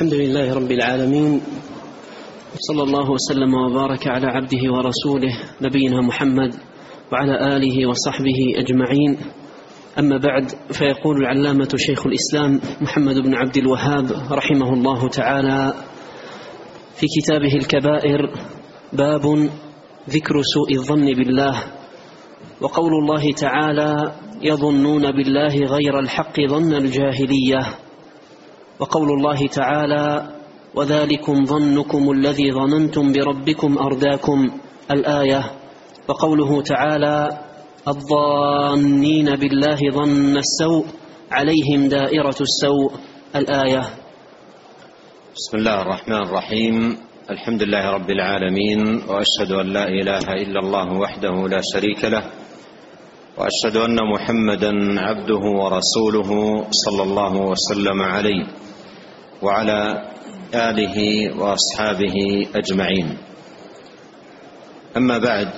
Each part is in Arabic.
الحمد لله رب العالمين صلى الله وسلم وبارك على عبده ورسوله نبينا محمد وعلى آله وصحبه أجمعين. أما بعد فيقول العلامة شيخ الإسلام محمد بن عبد الوهاب رحمه الله تعالى في كتابه الكبائر باب ذكر سوء الظن بالله. وقول الله تعالى يظنون بالله غير الحق ظن الجاهلية. وقول الله تعالى وذلكم ظنكم الذي ظننتم بربكم أرداكم الآية. وقوله تعالى الظانين بالله ظن السوء عليهم دائرة السوء الآية. بسم الله الرحمن الرحيم. الحمد لله رب العالمين وأشهد أن لا إله إلا الله وحده لا شريك له وأشهد أن محمدا عبده ورسوله صلى الله وسلم عليه. وعلى آله وأصحابه أجمعين. أما بعد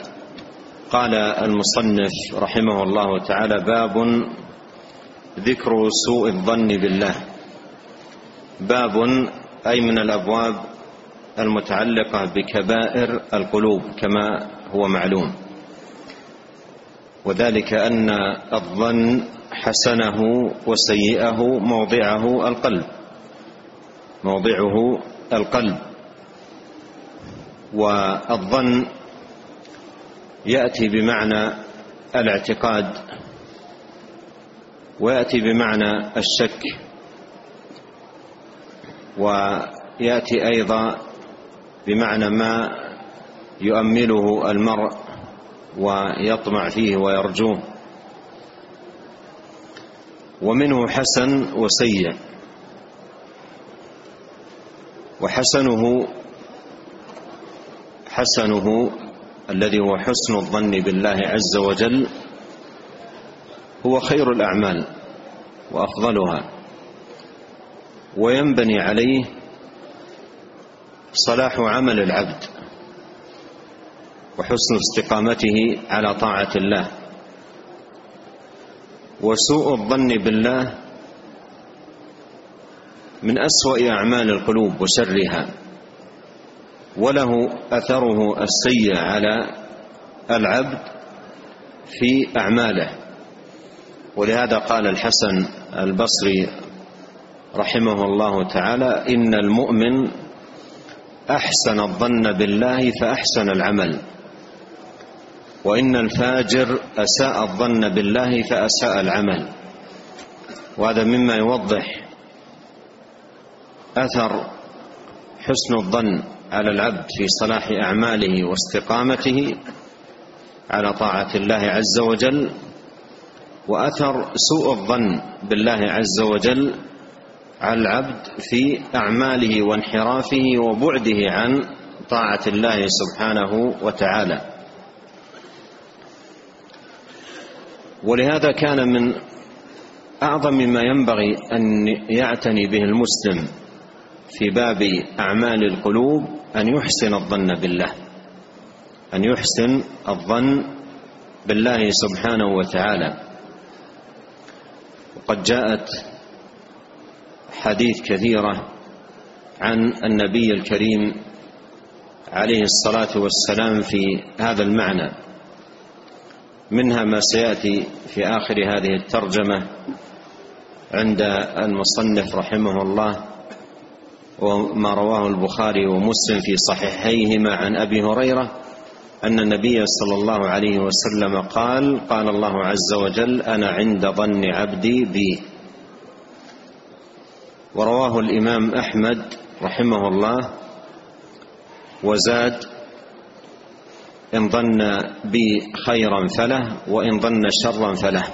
قال المصنف رحمه الله تعالى باب ذكر سوء الظن بالله. باب أي من الأبواب المتعلقة بكبائر القلوب كما هو معلوم. وذلك أن الظن حسنه وسيئه موضعه القلب. موضعه القلب والظن يأتي بمعنى الاعتقاد ويأتي بمعنى الشك ويأتي أيضا بمعنى ما يؤمله المرء ويطمع فيه ويرجوه. ومنه حسن وسيء. وحسنه حسنه الذي هو حسن الظن بالله عز وجل هو خير الأعمال وأفضلها وينبني عليه صلاح عمل العبد وحسن استقامته على طاعة الله وسوء الظن بالله من أسوأ أعمال القلوب وشرها وله أثره السيء على العبد في أعماله. ولهذا قال الحسن البصري رحمه الله تعالى إن المؤمن أحسن الظن بالله فأحسن العمل وإن الفاجر أساء الظن بالله فأساء العمل. وهذا مما يوضح أثر حسن الظن على العبد في صلاح أعماله واستقامته على طاعة الله عز وجل وأثر سوء الظن بالله عز وجل على العبد في أعماله وانحرافه وبعده عن طاعة الله سبحانه وتعالى. ولهذا كان من أعظم ما ينبغي أن يعتني به المسلم في باب أعمال القلوب أن يحسن الظن بالله أن يحسن الظن بالله سبحانه وتعالى. وقد جاءت حديث كثيرة عن النبي الكريم عليه الصلاة والسلام في هذا المعنى منها ما سيأتي في آخر هذه الترجمة عند المصنف رحمه الله وما رواه البخاري ومسلم في صحيحيهما عن أبي هريرة أن النبي صلى الله عليه وسلم قال قال الله عز وجل أنا عند ظن عبدي بي ورواه الإمام أحمد رحمه الله وزاد إن ظن بي خيرا فله وإن ظن شرا فله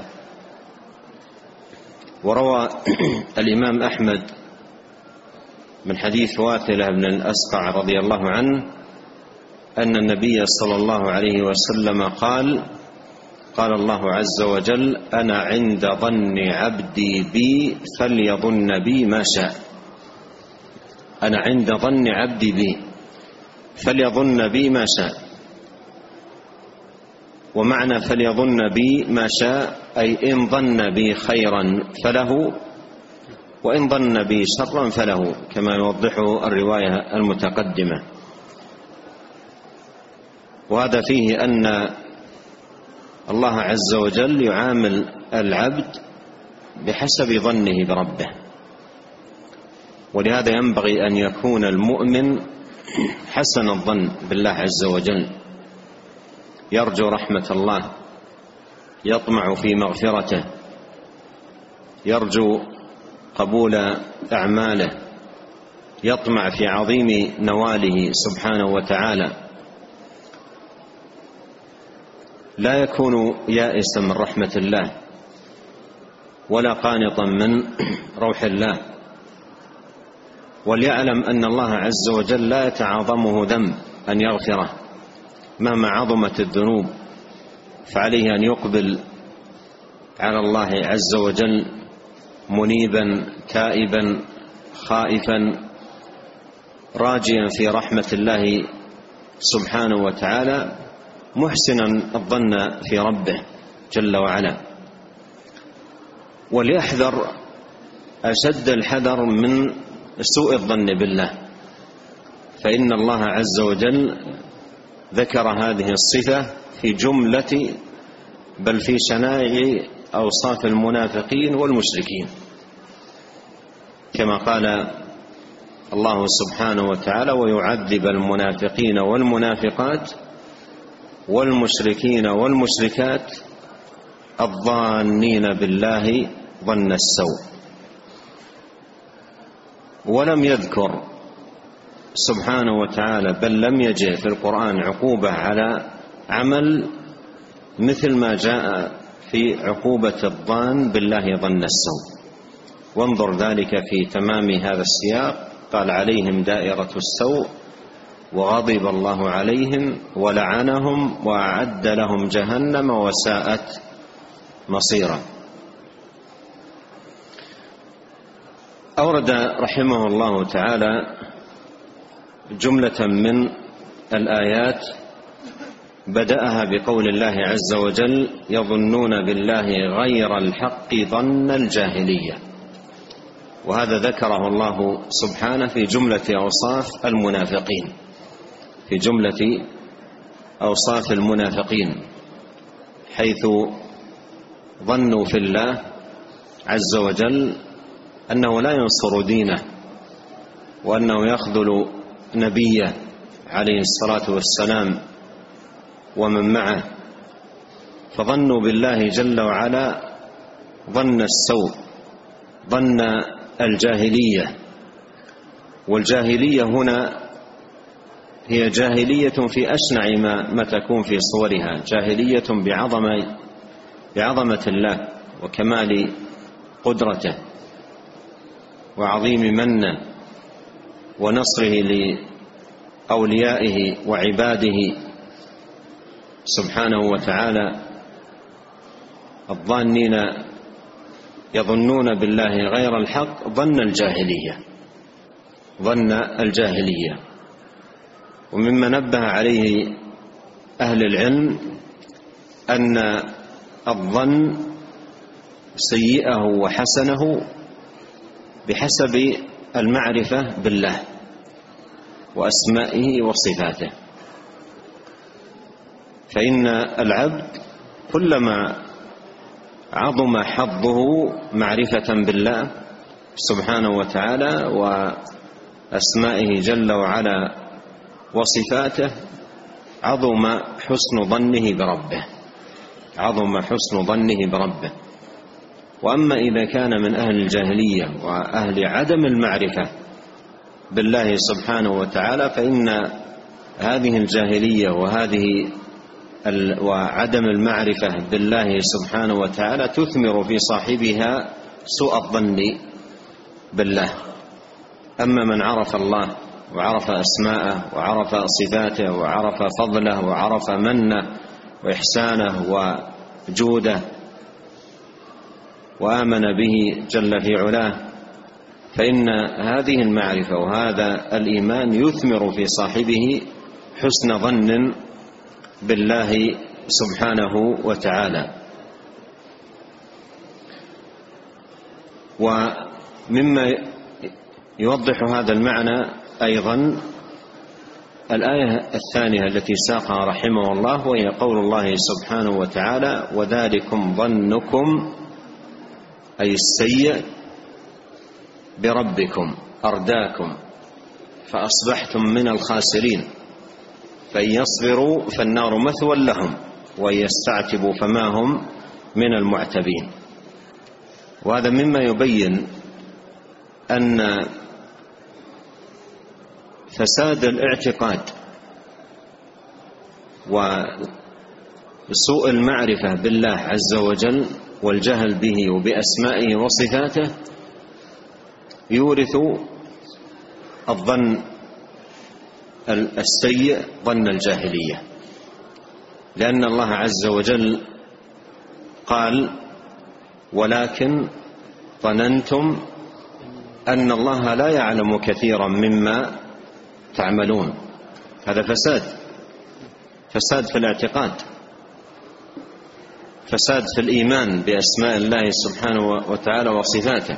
وروى الإمام أحمد من حديث واثلة بن الأسقع رضي الله عنه أن النبي صلى الله عليه وسلم قال قال الله عز وجل أنا عند ظن عبدي بي فليظن بي ما شاء. أنا عند ظن عبدي بي فليظن بي ما شاء. ومعنى فليظن بي ما شاء أي إن ظن بي خيرا فله وإن ظن بي شرا فله كما يوضحه الرواية المتقدمة. وهذا فيه أن الله عز وجل يعامل العبد بحسب ظنه بربه. ولهذا ينبغي أن يكون المؤمن حسن الظن بالله عز وجل. يرجو رحمة الله يطمع في مغفرته يرجو قبول أعماله يطمع في عظيم نواله سبحانه وتعالى. لا يكون يائسا من رحمة الله ولا قانطا من روح الله. وليعلم أن الله عز وجل لا يتعاظمه ذنب أن يغفره مهما عظمت الذنوب. فعليه أن يقبل على الله عز وجل منيبا تائبا خائفا راجيا في رحمة الله سبحانه وتعالى محسنا الظن في ربه جل وعلا. وليحذر أشد الحذر من سوء الظن بالله. فإن الله عز وجل ذكر هذه الصفة في جملة بل في شنائع أوصاف المنافقين والمشركين. كما قال الله سبحانه وتعالى ويعذب المنافقين والمنافقات والمشركين والمشركات الظانين بالله ظن السوء. ولم يذكر سبحانه وتعالى بل لم يجئ في القرآن عقوبة على عمل مثل ما جاء في عقوبة الظان بالله ظن السوء. وانظر ذلك في تمام هذا السياق. قال عليهم دائرة السوء وغضب الله عليهم ولعنهم وأعد لهم جهنم وساءت مصيرا. أورد رحمه الله تعالى جملة من الآيات بدأها بقول الله عز وجل يظنون بالله غير الحق ظن الجاهلية. وهذا ذكره الله سبحانه في جملة أوصاف المنافقين. في جملة أوصاف المنافقين. حيث ظنوا في الله عز وجل أنه لا ينصر دينه وأنه يخذل نبيه عليه الصلاة والسلام ومن معه. فظنوا بالله جل وعلا ظن السوء ظن الجاهلية. والجاهلية هنا هي جاهلية في أشنع ما, ما تكون في صورها جاهلية بعظمة بعظمة الله وكمال قدرته وعظيم منه ونصره لأوليائه وعباده. سبحانه وتعالى الظانين يظنون بالله غير الحق ظن الجاهلية ظن الجاهلية. ومما نبه عليه أهل العلم أن الظن سيئه وحسنه بحسب المعرفة بالله وأسمائه وصفاته. فإن العبد كلما عظم حظه معرفة بالله سبحانه وتعالى وأسمائه جل وعلا وصفاته عظم حسن ظنه بربه. عظم حسن ظنه بربه. وأما إذا كان من أهل الجاهلية وأهل عدم المعرفة بالله سبحانه وتعالى فإن هذه الجاهلية وهذه وعدم المعرفة بالله سبحانه وتعالى تثمر في صاحبها سوء الظن بالله. أما من عرف الله وعرف أسماءه وعرف صفاته وعرف فضله وعرف منه وإحسانه وجوده وآمن به جل في علاه فإن هذه المعرفة وهذا الإيمان يثمر في صاحبه حسن ظن بالله سبحانه وتعالى. مما يوضح هذا المعنى أيضا الآية الثانية التي ساقها رحمه الله وهي قول الله سبحانه وتعالى وذلكم ظنكم أي السيء بربكم أرداكم فأصبحتم من الخاسرين. فإن يصبروا فالنار مثوى لهم وإن يستعتبوا فما هم من المعتبين. وهذا مما يبين أن فساد الاعتقاد وسوء المعرفة بالله عز وجل والجهل به وبأسمائه وصفاته يورث الظن السيء ظن الجاهلية. لأن الله عز وجل قال ولكن ظننتم أن الله لا يعلم كثيرا مما تعملون. هذا فساد. فساد في الاعتقاد. فساد في الإيمان بأسماء الله سبحانه وتعالى وصفاته.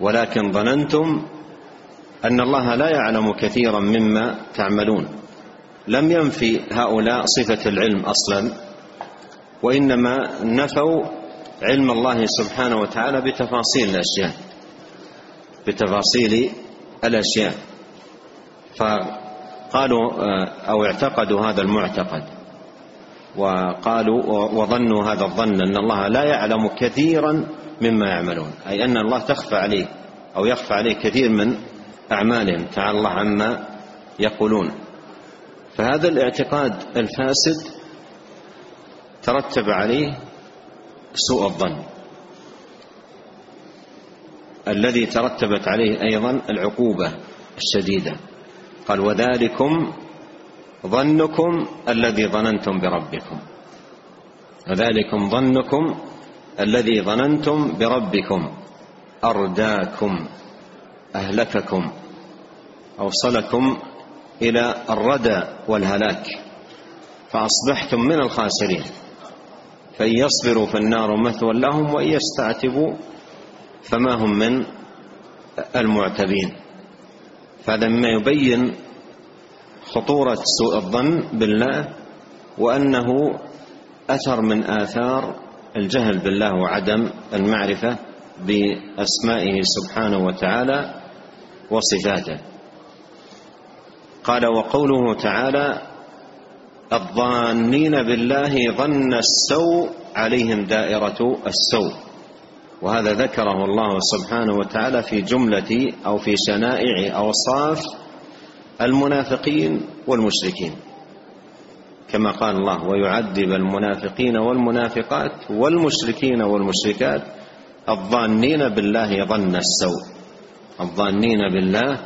ولكن ظننتم أن الله لا يعلم كثيرا مما تعملون. لم ينفي هؤلاء صفة العلم أصلا وإنما نفوا علم الله سبحانه وتعالى بتفاصيل الأشياء بتفاصيل الأشياء. فقالوا أو اعتقدوا هذا المعتقد وقالوا وظنوا هذا الظن أن الله لا يعلم كثيرا مما يعملون أي أن الله تخفى عليه أو يخفى عليه كثير من أعمالهم تعالى الله عما يقولون. فهذا الاعتقاد الفاسد ترتب عليه سوء الظن. الذي ترتبت عليه أيضا العقوبة الشديدة. قال وذلكم ظنكم الذي ظننتم بربكم. وذلكم ظنكم الذي ظننتم بربكم. أرداكم أهلككم. أوصلكم إلى الردى والهلاك فأصبحتم من الخاسرين. فإن يصبروا فالنار مثوى لهم وإن يستعتبوا فما هم من المعتبين. فهذا مما يبين خطورة سوء الظن بالله وأنه أثر من آثار الجهل بالله وعدم المعرفة بأسمائه سبحانه وتعالى وصفاته. قال وقوله تعالى الظانين بالله ظن السوء عليهم دائرة السوء. وهذا ذكره الله سبحانه وتعالى في جملة أو في شنائع أوصاف المنافقين والمشركين. كما قال الله ويعذب المنافقين والمنافقات والمشركين والمشركات الظانين بالله ظن السوء. الظانين بالله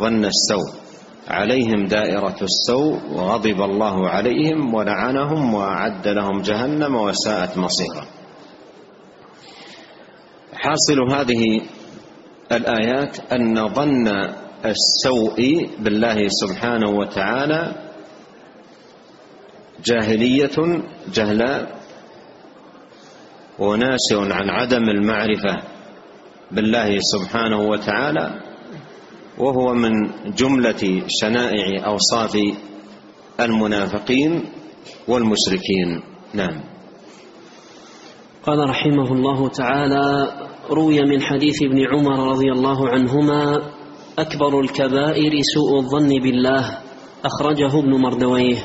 ظن السوء. عليهم دائرة السوء وغضب الله عليهم ولعنهم وأعد لهم جهنم وساءت مصيرا. حاصل هذه الآيات أن ظن السوء بالله سبحانه وتعالى جاهلية جهلاء وناشئ عن عدم المعرفة بالله سبحانه وتعالى. وهو من جملة شنائع أوصاف المنافقين والمشركين. نعم. قال رحمه الله تعالى روي من حديث ابن عمر رضي الله عنهما أكبر الكبائر سوء الظن بالله أخرجه ابن مردويه.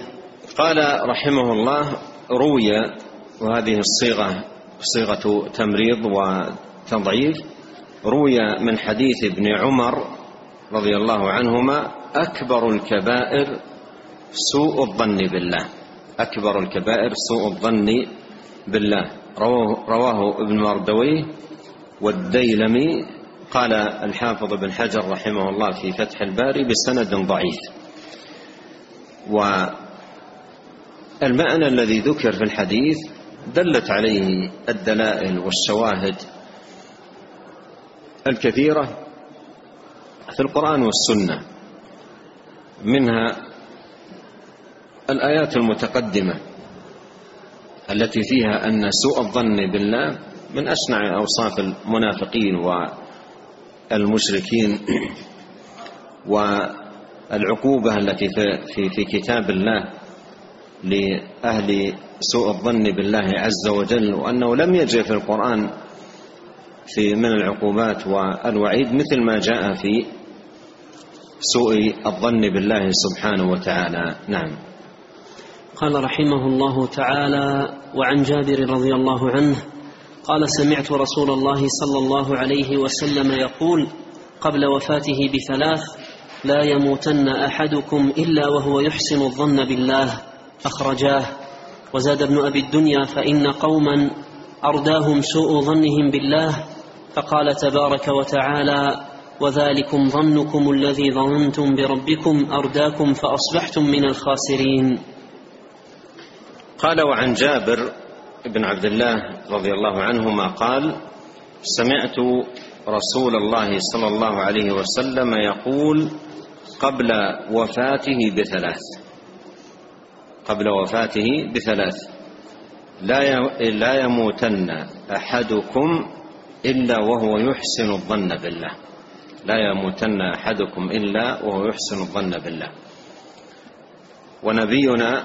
قال رحمه الله روي وهذه الصيغة صيغة تمريض وتضعيف روي من حديث ابن عمر رضي الله عنهما أكبر الكبائر سوء الظن بالله. أكبر الكبائر سوء الظن بالله. رواه, رواه ابن مردويه والديلمي قال الحافظ بن حجر رحمه الله في فتح الباري بسند ضعيف. والمعنى الذي ذكر في الحديث دلت عليه الدلائل والشواهد الكثيرة في القرآن والسنة منها الآيات المتقدمة التي فيها أن سوء الظن بالله من أشنع أوصاف المنافقين المشركين والعقوبة التي في, في كتاب الله لأهل سوء الظن بالله عز وجل وأنه لم يجئ في القرآن في من العقوبات والوعيد مثل ما جاء في سوء الظن بالله سبحانه وتعالى. نعم. قال رحمه الله تعالى وعن جابر رضي الله عنه قال سمعت رسول الله صلى الله عليه وسلم يقول قبل وفاته بثلاث لا يموتن أحدكم إلا وهو يحسن الظن بالله. أخرجاه. وزاد ابن أبي الدنيا فإن قوما أرداهم سوء ظنهم بالله. فقال تبارك وتعالى وذلكم ظنكم الذي ظننتم بربكم أرداكم فأصبحتم من الخاسرين. قال وعن جابر بن عبد الله رضي الله عنهما قال سمعت رسول الله صلى الله عليه وسلم يقول قبل وفاته بثلاث. قبل وفاته بثلاث. لا يموتن أحدكم إلا وهو يحسن الظن بالله. لا يموتن أحدكم إلا وهو يحسن الظن بالله. ونبينا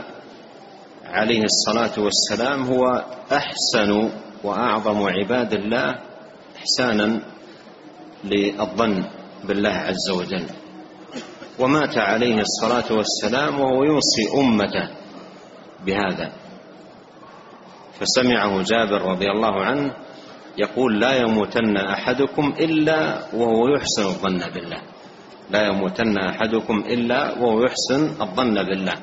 عليه الصلاة والسلام هو أحسن وأعظم عباد الله إحسانا للظن بالله عز وجل. ومات عليه الصلاة والسلام وهو يوصي أمته بهذا. فسمعه جابر رضي الله عنه يقول لا يموتن أحدكم إلا وهو يحسن الظن بالله. لا يموتن أحدكم إلا وهو يحسن الظن بالله.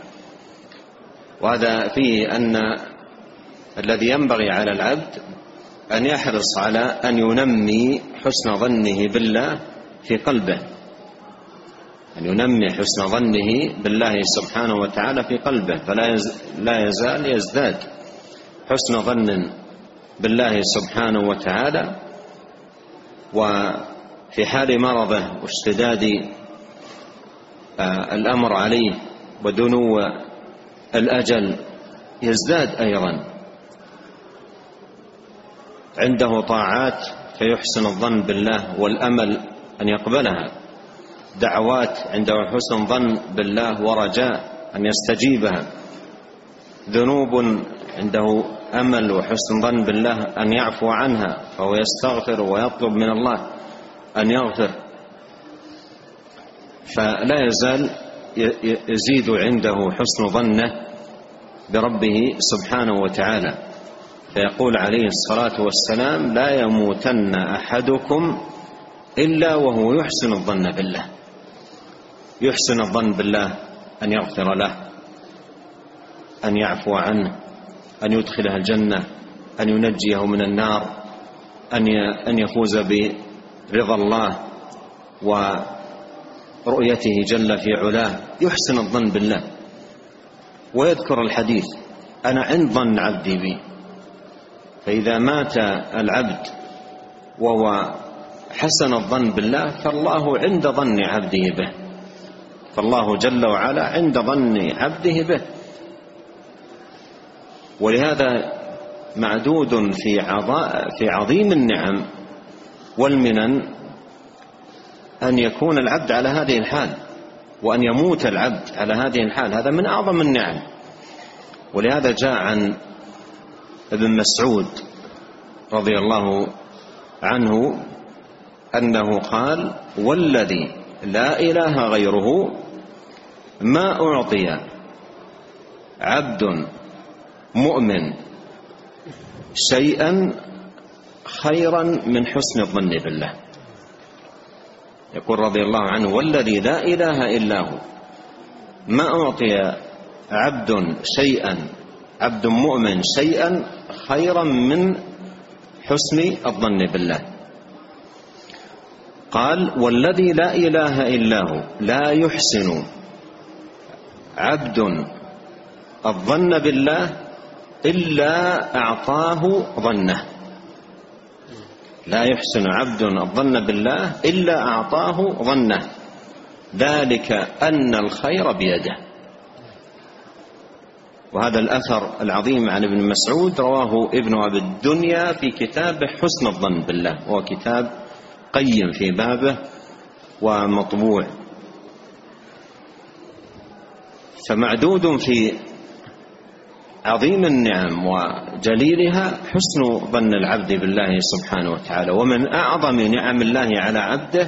وهذا فيه أن الذي ينبغي على العبد أن يحرص على أن ينمي حسن ظنه بالله في قلبه. أن ينمي حسن ظنه بالله سبحانه وتعالى في قلبه. فلا لا يزال يزداد حسن ظن بالله سبحانه وتعالى وفي حال مرضه واشتداد آه، الأمر عليه ودنو الأجل يزداد أيضا. عنده طاعات فيحسن الظن بالله والأمل أن يقبلها. دعوات عنده حسن ظن بالله ورجاء أن يستجيبها. ذنوب عنده أمل وحسن ظن بالله أن يعفو عنها فهو يستغفر ويطلب من الله أن يغفر. فلا يزال يزيد عنده حسن ظنه بربه سبحانه وتعالى. فيقول عليه الصلاة والسلام لا يموتن أحدكم إلا وهو يحسن الظن بالله. يحسن الظن بالله أن يغفر له أن يعفو عنه. أن يدخله الجنة أن ينجيه من النار أن أن يفوز برضا الله ورؤيته جل في علاه يحسن الظن بالله. ويذكر الحديث أنا عند ظن عبدي بي. فإذا مات العبد وهو حسن الظن بالله فالله عند ظن عبده به. فالله جل وعلا عند ظن عبده به. ولهذا معدود في في عظيم النعم والمنن أن يكون العبد على هذه الحال وأن يموت العبد على هذه الحال. هذا من أعظم النعم. ولهذا جاء عن ابن مسعود رضي الله عنه أنه قال والذي لا إله غيره ما أعطي عبد مؤمن شيئا خيرا من حسن الظن بالله. يقول رضي الله عنه والذي لا إله إلا هو ما أعطي عبد شيئا عبد مؤمن شيئا خيرا من حسن الظن بالله. قال والذي لا إله إلا هو لا يحسن عبد الظن بالله إلا أعطاه ظنه. لا يحسن عبد الظن بالله إلا أعطاه ظنه. ذلك أن الخير بيده. وهذا الأثر العظيم عن ابن مسعود رواه ابن أبي الدنيا في كتاب حسن الظن بالله. وهو كتاب قيم في بابه ومطبوع. فمعدود في عظيم النعم وجليلها حسن ظن العبد بالله سبحانه وتعالى. ومن أعظم نعم الله على عبده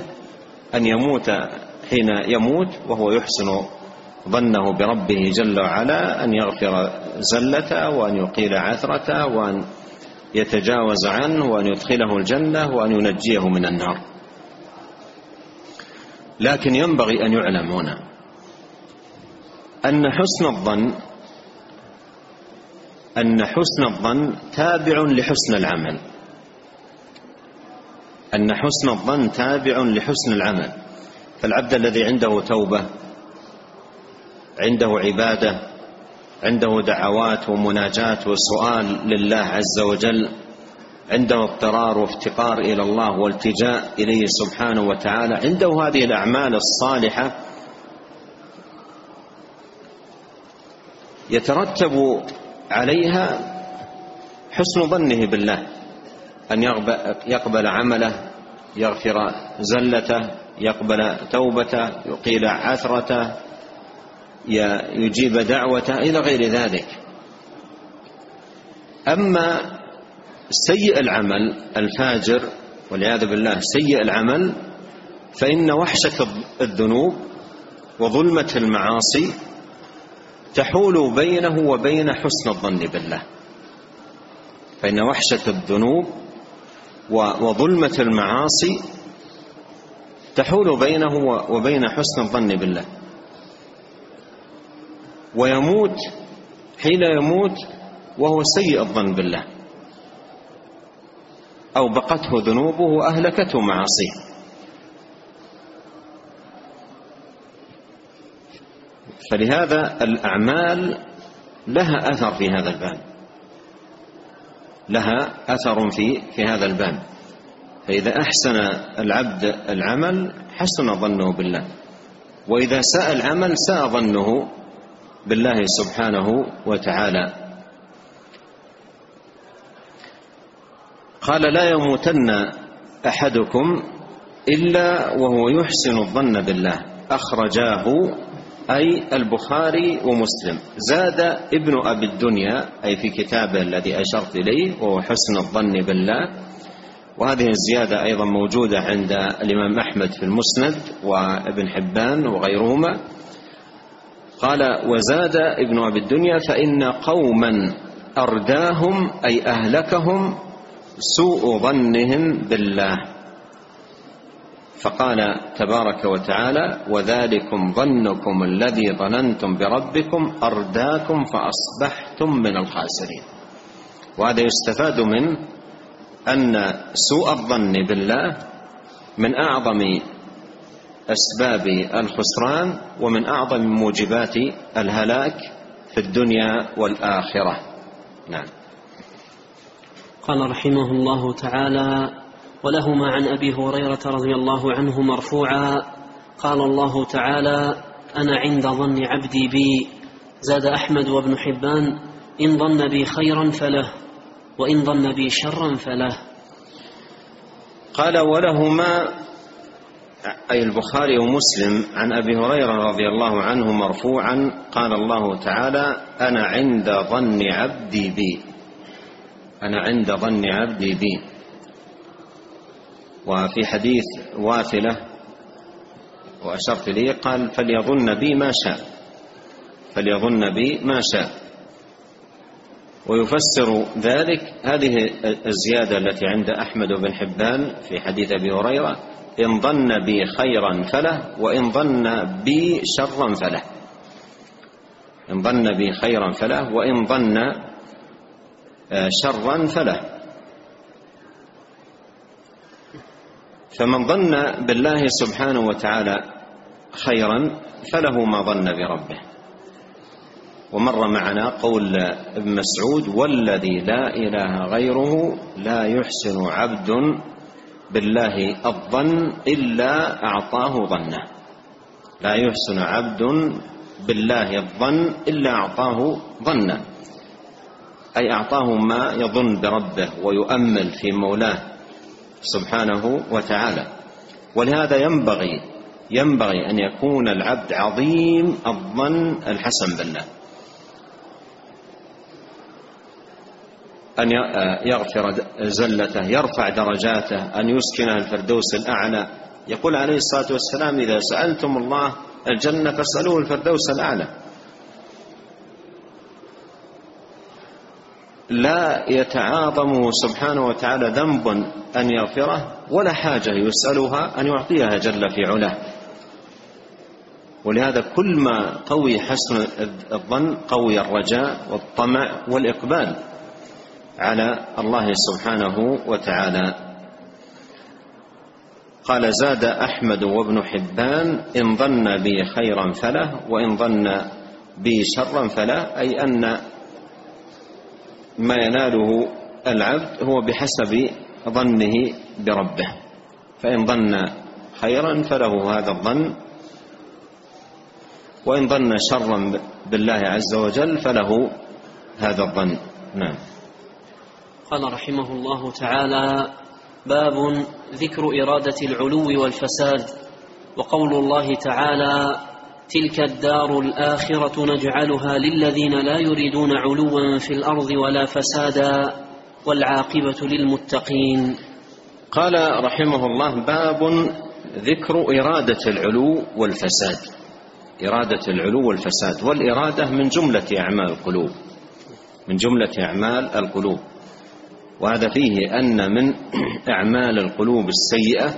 أن يموت حين يموت وهو يحسن ظنه بربه جل وعلا أن يغفر زلته وأن يقيل عثرته وأن يتجاوز عنه وأن يدخله الجنة وأن ينجيه من النار. لكن ينبغي أن يعلم هنا أن حسن الظن أن حسن الظن تابع لحسن العمل. أن حسن الظن تابع لحسن العمل. فالعبد الذي عنده توبة عنده عبادة عنده دعوات ومناجاة وسؤال لله عز وجل عنده اضطرار وافتقار إلى الله والتجاء إليه سبحانه وتعالى عنده هذه الأعمال الصالحة يترتب عليها حسن ظنه بالله أن يقبل عمله يغفر زلته يقبل توبته يقيل عثرته يجيب دعوته إلى غير ذلك. أما سيء العمل الفاجر والعياذ بالله سيء العمل فإن وحشة الذنوب وظلمة المعاصي تحول بينه وبين حسن الظن بالله. فإن وحشة الذنوب وظلمة المعاصي تحول بينه وبين حسن الظن بالله. ويموت حين يموت وهو سيء الظن بالله. أو بقته ذنوبه وأهلكته معاصيه. فلهذا الأعمال لها أثر في هذا الباب. لها أثر في في هذا الباب. فإذا أحسن العبد العمل حسن ظنه بالله. وإذا ساء العمل ساء ظنه بالله سبحانه وتعالى. قال لا يموتن أحدكم إلا وهو يحسن الظن بالله. أخرجاه أي البخاري ومسلم. زاد ابن أبي الدنيا أي في كتابه الذي أشرت إليه وهو حسن الظن بالله. وهذه الزيادة أيضا موجودة عند الإمام أحمد في المسند وابن حبان وغيرهما. قال وزاد ابن أبي الدنيا فإن قوما أرداهم أي أهلكهم سوء ظنهم بالله. فقال تبارك وتعالى وذلكم ظنكم الذي ظننتم بربكم أرداكم فأصبحتم من الخاسرين. وهذا يستفاد من أن سوء الظن بالله من أعظم أسباب الخسران ومن أعظم موجبات الهلاك في الدنيا والآخرة. نعم. قال رحمه الله تعالى ولهما عن أبي هريرة رضي الله عنه مرفوعا قال الله تعالى أنا عند ظن عبدي بي زاد أحمد وابن حبان إن ظن بي خيرا فله وإن ظن بي شرا فله. قال ولهما أي البخاري ومسلم عن أبي هريرة رضي الله عنه مرفوعا قال الله تعالى أنا عند ظن عبدي بي. أنا عند ظن عبدي بي. وفي حديث واثلة وأشرت لي قال فليظن بي ما شاء فليظن بي ما شاء. ويفسر ذلك هذه الزيادة التي عند أحمد بن حبان في حديث أبي هريرة إن ظن بي خيرا فله وإن ظن بي شرا فله. إن ظن بي خيرا فله وإن ظن شرا فله. فمن ظن بالله سبحانه وتعالى خيرا فله ما ظن بربه. ومر معنا قول ابن مسعود والذي لا إله غيره لا يحسن عبد بالله الظن إلا أعطاه ظنه. لا يحسن عبد بالله الظن إلا أعطاه ظنه. أي أعطاه ما يظن بربه ويؤمل في مولاه سبحانه وتعالى. ولهذا ينبغي ينبغي أن يكون العبد عظيم الظن الحسن بالله. أن يغفر زلته يرفع درجاته أن يسكنه الفردوس الأعلى. يقول عليه الصلاة والسلام إذا سألتم الله الجنة فاسألوه الفردوس الأعلى. لا يتعاظم سبحانه وتعالى ذنب أن يغفره ولا حاجة يسألها أن يعطيها جل في علاه. ولهذا كل ما قوي حسن الظن قوي الرجاء والطمع والإقبال على الله سبحانه وتعالى. قال زاد أحمد وابن حبان إن ظن بي خيرا فله وإن ظن بي شرا فله أي أن ما يناله العبد هو بحسب ظنه بربه. فإن ظن خيرا فله هذا الظن. وإن ظن شرا بالله عز وجل فله هذا الظن. نعم. قال رحمه الله تعالى باب ذكر إرادة العلو والفساد. وقول الله تعالى تلك الدار الآخرة نجعلها للذين لا يريدون علوا في الأرض ولا فسادا والعاقبة للمتقين. قال رحمه الله باب ذكر إرادة العلو والفساد. إرادة العلو والفساد. والإرادة من جملة أعمال القلوب. من جملة أعمال القلوب. وهذا فيه أن من أعمال القلوب السيئة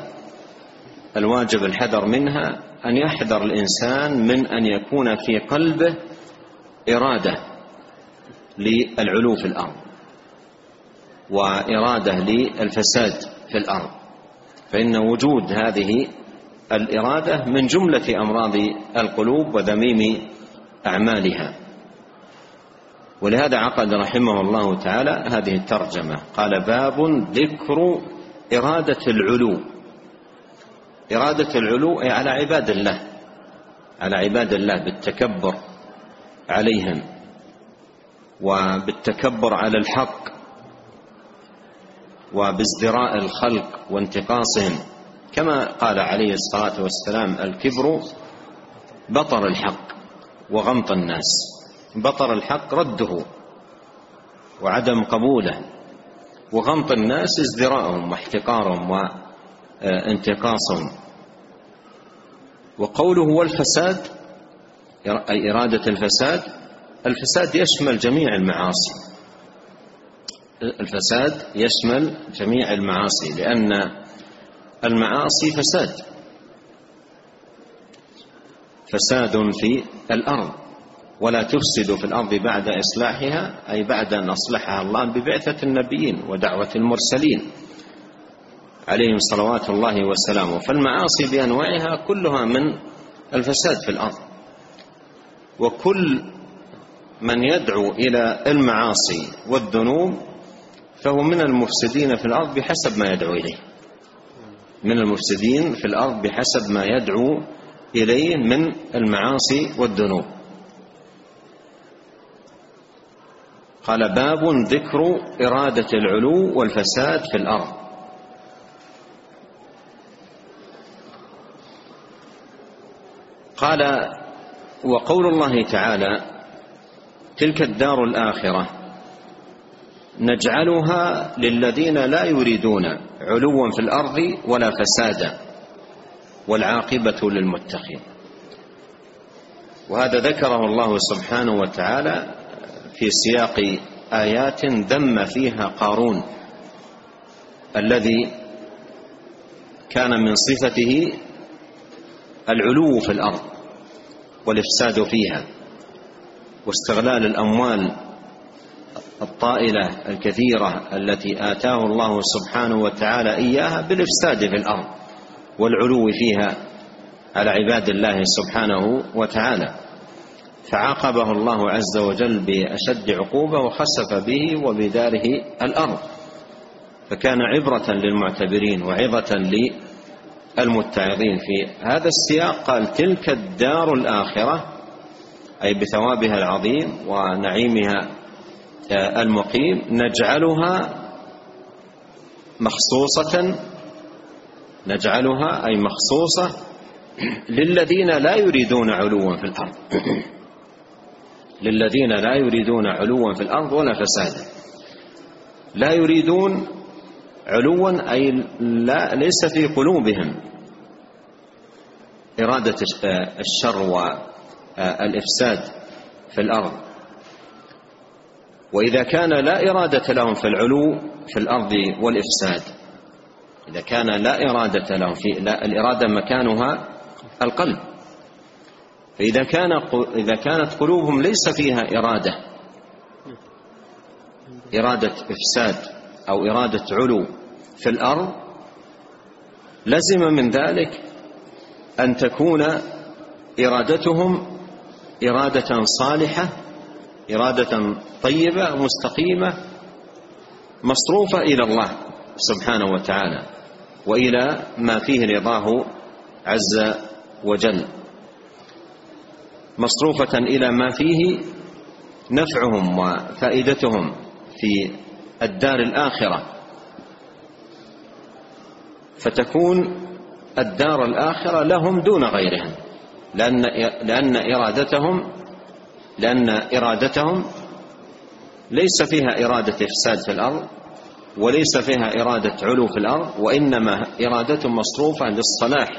الواجب الحذر منها أن يحذر الإنسان من أن يكون في قلبه إرادة للعلو في الأرض وإرادة للفساد في الأرض. فإن وجود هذه الإرادة من جملة أمراض القلوب وذميم أعمالها. ولهذا عقد رحمه الله تعالى هذه الترجمة. قال باب ذكر إرادة العلو. إرادة العلو أي على عباد الله على عباد الله بالتكبر عليهم وبالتكبر على الحق وبازدراء الخلق وانتقاصهم. كما قال عليه الصلاة والسلام الكبر بطر الحق وغمط الناس. بطر الحق رده وعدم قبوله وغمط الناس ازدراءهم واحتقارهم وانتقاصهم وقوله والفساد أي إرادة الفساد الفساد يشمل جميع المعاصي. الفساد يشمل جميع المعاصي لأن المعاصي فساد. فساد في الأرض ولا تفسدوا في الأرض بعد إصلاحها أي بعد أن أصلحها الله ببعثة النبيين ودعوة المرسلين. عليهم صلوات الله وسلامه. فالمعاصي بأنواعها كلها من الفساد في الأرض. وكل من يدعو إلى المعاصي والذنوب فهو من المفسدين في الأرض بحسب ما يدعو إليه. من المفسدين في الأرض بحسب ما يدعو إليه من المعاصي والذنوب. قال باب ذكر إرادة العلو والفساد في الأرض. قال وقول الله تعالى تلك الدار الآخرة نجعلها للذين لا يريدون علوا في الأرض ولا فسادا والعاقبة للمتقين. وهذا ذكره الله سبحانه وتعالى في سياق آيات ذم فيها قارون الذي كان من صفته العلو في الأرض والإفساد فيها واستغلال الأموال الطائلة الكثيرة التي آتاه الله سبحانه وتعالى إياها بالإفساد في الأرض والعلو فيها على عباد الله سبحانه وتعالى. فعاقبه الله عز وجل بأشد عقوبة وخسف به وبداره الأرض. فكان عبرة للمعتبرين وعظة للمتعظين في هذا السياق قال تلك الدار الآخرة أي بثوابها العظيم ونعيمها المقيم نجعلها مخصوصة نجعلها أي مخصوصة للذين لا يريدون علوا في الأرض. للذين لا يريدون علوا في الأرض ولا فسادا. لا يريدون علوا أي لا ليس في قلوبهم إرادة الشر والإفساد في الأرض. وإذا كان لا إرادة لهم في العلو في الأرض والإفساد إذا كان لا إرادة لهم في لا الإرادة مكانها القلب. فإذا كان إذا كانت قلوبهم ليس فيها إرادة إرادة إفساد أو إرادة علو في الأرض لزم من ذلك أن تكون إرادتهم إرادة صالحة إرادة طيبة مستقيمة مصروفة إلى الله سبحانه وتعالى وإلى ما فيه رضاه عز وجل. مصروفة إلى ما فيه نفعهم وفائدتهم في الدار الآخرة. فتكون الدار الآخرة لهم دون غيرهم لأن لأن إرادتهم لأن إرادتهم ليس فيها إرادة إفساد في الأرض وليس فيها إرادة علو في الأرض وإنما إرادة مصروفة للصلاح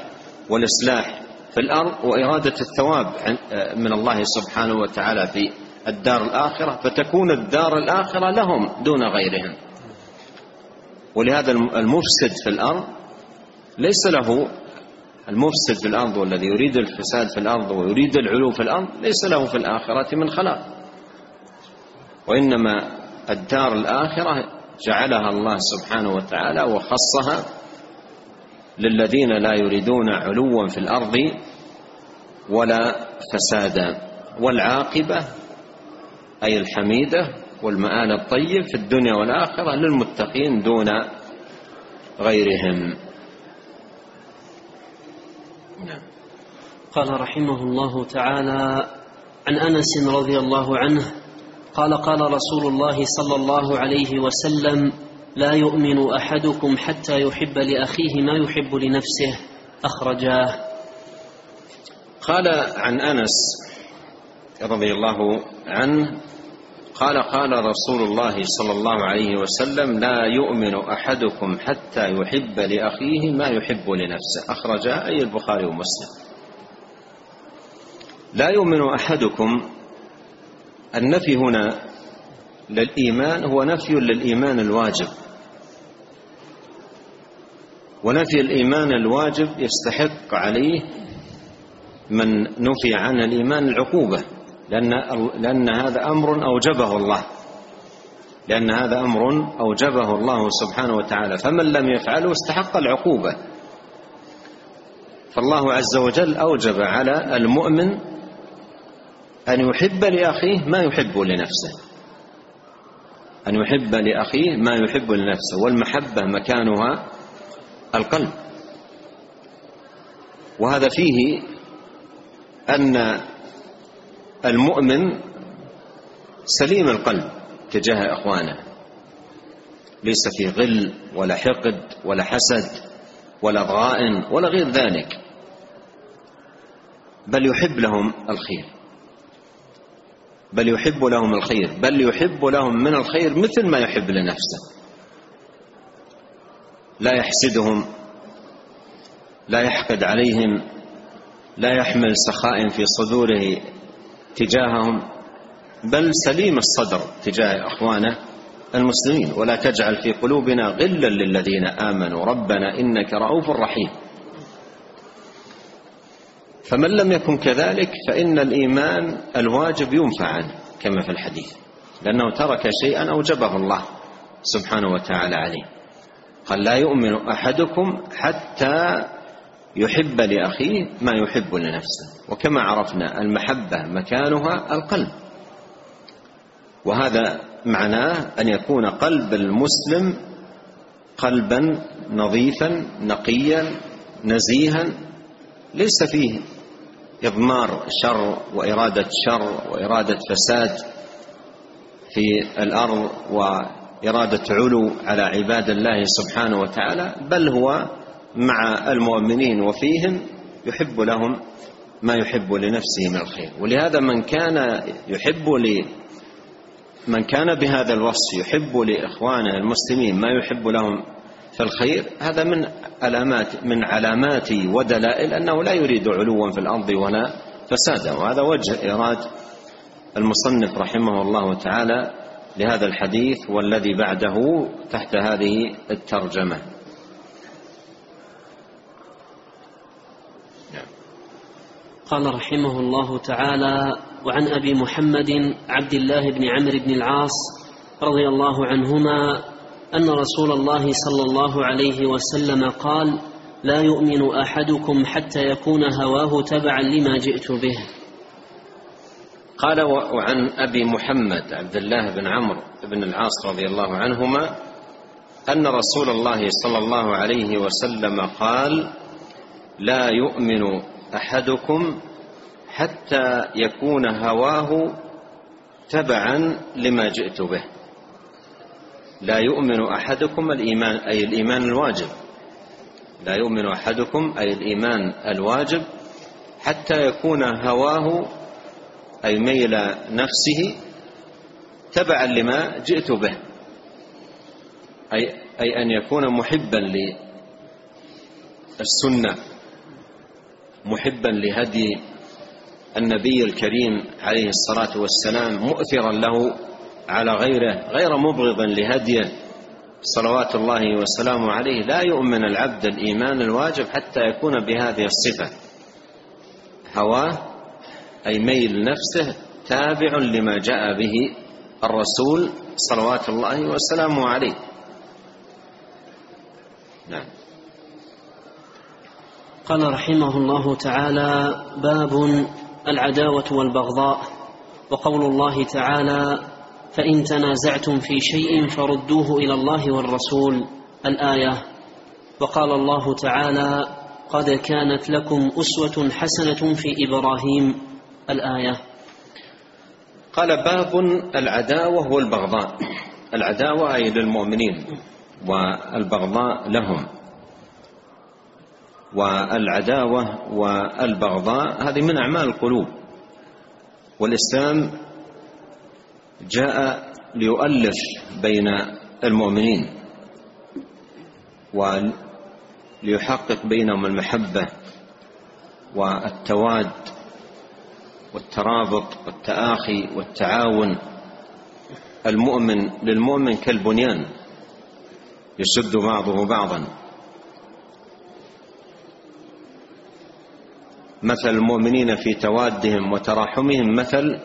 والإصلاح في الأرض وإرادة الثواب من الله سبحانه وتعالى في الدار الآخرة فتكون الدار الآخرة لهم دون غيرهم ولهذا المفسد في الأرض ليس له المفسد في الأرض والذي يريد الفساد في الأرض ويريد العلو في الأرض ليس له في الآخرة من خلاق. وإنما الدار الآخرة جعلها الله سبحانه وتعالى وخصها للذين لا يريدون علوا في الأرض ولا فسادا والعاقبة أي الحميدة والمآل الطيب في الدنيا والآخرة للمتقين دون غيرهم. نعم. قال رحمه الله تعالى عن أنس رضي الله عنه قال قال رسول الله صلى الله عليه وسلم لا يؤمن أحدكم حتى يحب لأخيه ما يحب لنفسه أخرجاه قال عن أنس رضي الله عنه قال قال رسول الله صلى الله عليه وسلم لا يؤمن أحدكم حتى يحب لأخيه ما يحب لنفسه. اخرجاه أي البخاري ومسلم. لا يؤمن أحدكم النفي هنا للإيمان هو نفي للإيمان الواجب. ونفي الإيمان الواجب يستحق عليه من نفي عن الإيمان العقوبة. لأن, لأن هذا أمر أوجبه الله. لأن هذا أمر أوجبه الله سبحانه وتعالى. فمن لم يفعله استحق العقوبة. فالله عز وجل أوجب على المؤمن أن يحب لأخيه ما يحب لنفسه. أن يحب لأخيه ما يحب لنفسه. والمحبة مكانها القلب. وهذا فيه أن المؤمن سليم القلب تجاه إخوانه. ليس فيه غل ولا حقد ولا حسد ولا ضغائن ولا غير ذلك بل يحب لهم الخير. بل يحب لهم الخير بل يحب لهم من الخير مثل ما يحب لنفسه. لا يحسدهم لا يحقد عليهم لا يحمل سخاء في صدوره تجاههم بل سليم الصدر تجاه إخوانه المسلمين. ولا تجعل في قلوبنا غلا للذين آمنوا. ربنا إنك رؤوف رحيم. فمن لم يكن كذلك فإن الإيمان الواجب ينفع عنه كما في الحديث. لأنه ترك شيئا أوجبه الله سبحانه وتعالى عليه. قال لا يؤمن أحدكم حتى يحب لأخيه ما يحب لنفسه. وكما عرفنا المحبة مكانها القلب. وهذا معناه أن يكون قلب المسلم قلبا نظيفا نقيا نزيها. ليس فيه إضمار شر وإرادة شر وإرادة فساد في الأرض وإرادة علو على عباد الله سبحانه وتعالى بل هو مع المؤمنين وفيهم يحب لهم ما يحب لنفسه من الخير. ولهذا من كان يحب لي من كان بهذا الوصف يحب لإخوانه المسلمين ما يحب لهم في الخير هذا من علامات من علامات ودلائل أنه لا يريد علوا في الأرض ولا فسادا. وهذا وجه إيراد المصنف رحمه الله تعالى لهذا الحديث والذي بعده تحت هذه الترجمة. قال رحمه الله تعالى وعن أبي محمد عبد الله بن عمرو بن العاص رضي الله عنهما أن رسول الله صلى الله عليه وسلم قال لا يؤمن أحدكم حتى يكون هواه تبعا لما جئت به. قال وعن أبي محمد عبد الله بن عمرو بن العاص رضي الله عنهما أن رسول الله صلى الله عليه وسلم قال لا يؤمن أحدكم حتى يكون هواه تبعا لما جئت به. لا يؤمن أحدكم الإيمان أي الإيمان الواجب. لا يؤمن أحدكم أي الإيمان الواجب حتى يكون هواه أي ميل نفسه تبعا لما جئت به. أي أي أن يكون محبا للسنة. محبا لهدي النبي الكريم عليه الصلاة والسلام مؤثرا له على غيره غير مبغض لهديه. صلوات الله وسلامه عليه. لا يؤمن العبد الإيمان الواجب حتى يكون بهذه الصفة. هواه أي ميل نفسه تابع لما جاء به الرسول صلوات الله وسلامه عليه. نعم. قال رحمه الله تعالى باب العداوة والبغضاء. وقول الله تعالى فإن تنازعتم في شيء فردوه إلى الله والرسول. الآية وقال الله تعالى قد كانت لكم أسوة حسنة في إبراهيم. الآية قال باب العداوة والبغضاء. العداوة أي للمؤمنين والبغضاء لهم. والعداوة والبغضاء هذه من أعمال القلوب. والإسلام جاء ليؤلف بين المؤمنين وليحقق بينهم المحبة والتواد والترابط والتآخي والتعاون. المؤمن للمؤمن كالبنيان يشد بعضه بعضا. مثل المؤمنين في توادهم وتراحمهم مثل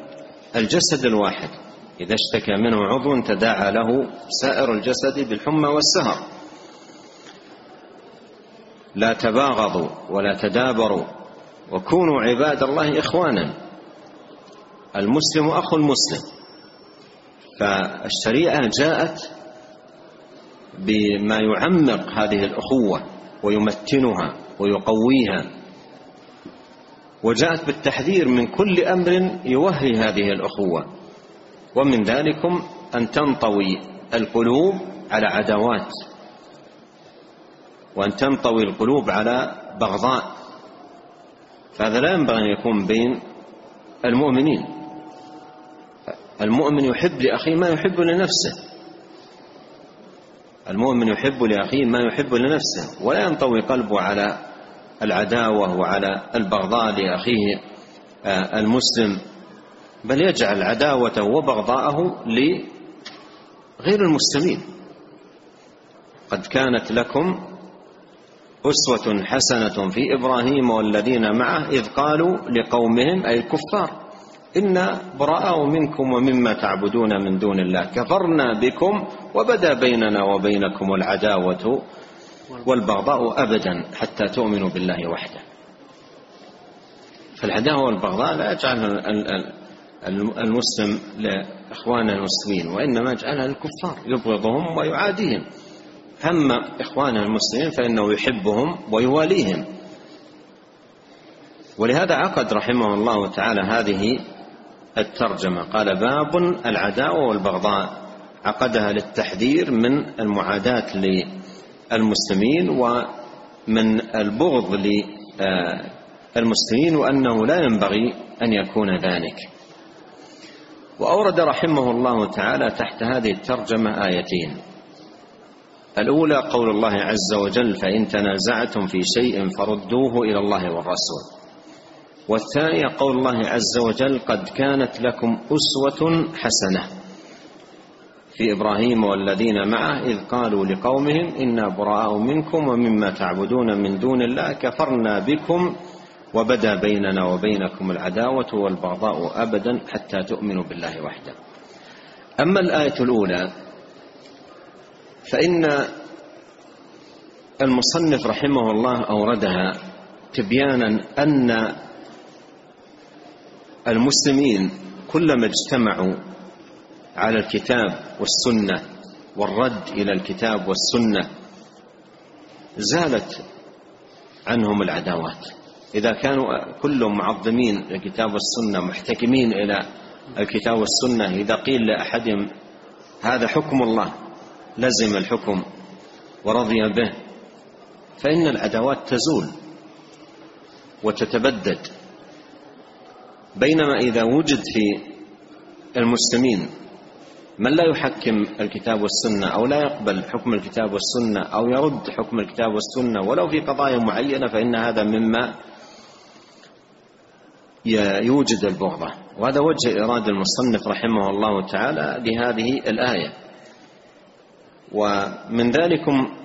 الجسد الواحد. إذا اشتكى منه عضو تداعى له سائر الجسد بالحمى والسهر. لا تباغضوا ولا تدابروا وكونوا عباد الله إخوانا. المسلم أخو المسلم. فالشريعة جاءت بما يعمق هذه الأخوة ويمتنها ويقويها. وجاءت بالتحذير من كل أمر يوهي هذه الأخوة. ومن ذلكم أن تنطوي القلوب على عداوات وأن تنطوي القلوب على بغضاء. فهذا لا ينبغي أن يكون بين المؤمنين. المؤمن يحب لأخيه ما يحب لنفسه. المؤمن يحب لأخيه ما يحب لنفسه ولا ينطوي قلبه على العداوة وعلى البغضاء لأخيه آه، المسلم بل يجعل عداوته وبغضاءه لغير المسلمين. قد كانت لكم أسوة حسنة في إبراهيم والذين معه إذ قالوا لقومهم أي الكفار إنا براء منكم ومما تعبدون من دون الله كفرنا بكم وبدا بيننا وبينكم العداوة والبغضاء أبدا حتى تؤمنوا بالله وحده. فالعداوة والبغضاء لا يجعل المسلم لإخوانه المسلمين وإنما يجعلها للكفار يبغضهم ويعاديهم. أما إخوانه المسلمين فإنه يحبهم ويواليهم. ولهذا عقد رحمه الله تعالى هذه الترجمة. قال باب العداوة والبغضاء. عقدها للتحذير من المعاداة المسلمين من البغض للمسلمين وأنه لا ينبغي أن يكون ذلك. وأورد رحمه الله تعالى تحت هذه الترجمة آيتين. الأولى قول الله عز وجل فإن تنازعتم في شيء فردوه إلى الله والرسول. والثانية قول الله عز وجل قد كانت لكم أسوة حسنة. في إبراهيم والذين معه إذ قالوا لقومهم إنا براء منكم ومما تعبدون من دون الله كفرنا بكم وبدا بيننا وبينكم العداوة والبغضاء أبدا حتى تؤمنوا بالله وحده. أما الآية الأولى فإن المصنف رحمه الله أوردها تبيانا أن المسلمين كلما اجتمعوا على الكتاب والسنة والرد إلى الكتاب والسنة زالت عنهم العداوات. إذا كانوا كلهم معظمين الكتاب والسنة محتكمين إلى الكتاب والسنة إذا قيل لأحدهم هذا حكم الله لزم الحكم ورضي به فإن العداوات تزول وتتبدد. بينما إذا وجد في المسلمين من لا يحكم الكتاب والسنة أو لا يقبل حكم الكتاب والسنة أو يرد حكم الكتاب والسنة ولو في قضايا معينة فإن هذا مما يوجد البغضة وهذا وجه إرادة المصنف رحمه الله تعالى لهذه الآية. ومن ذلكم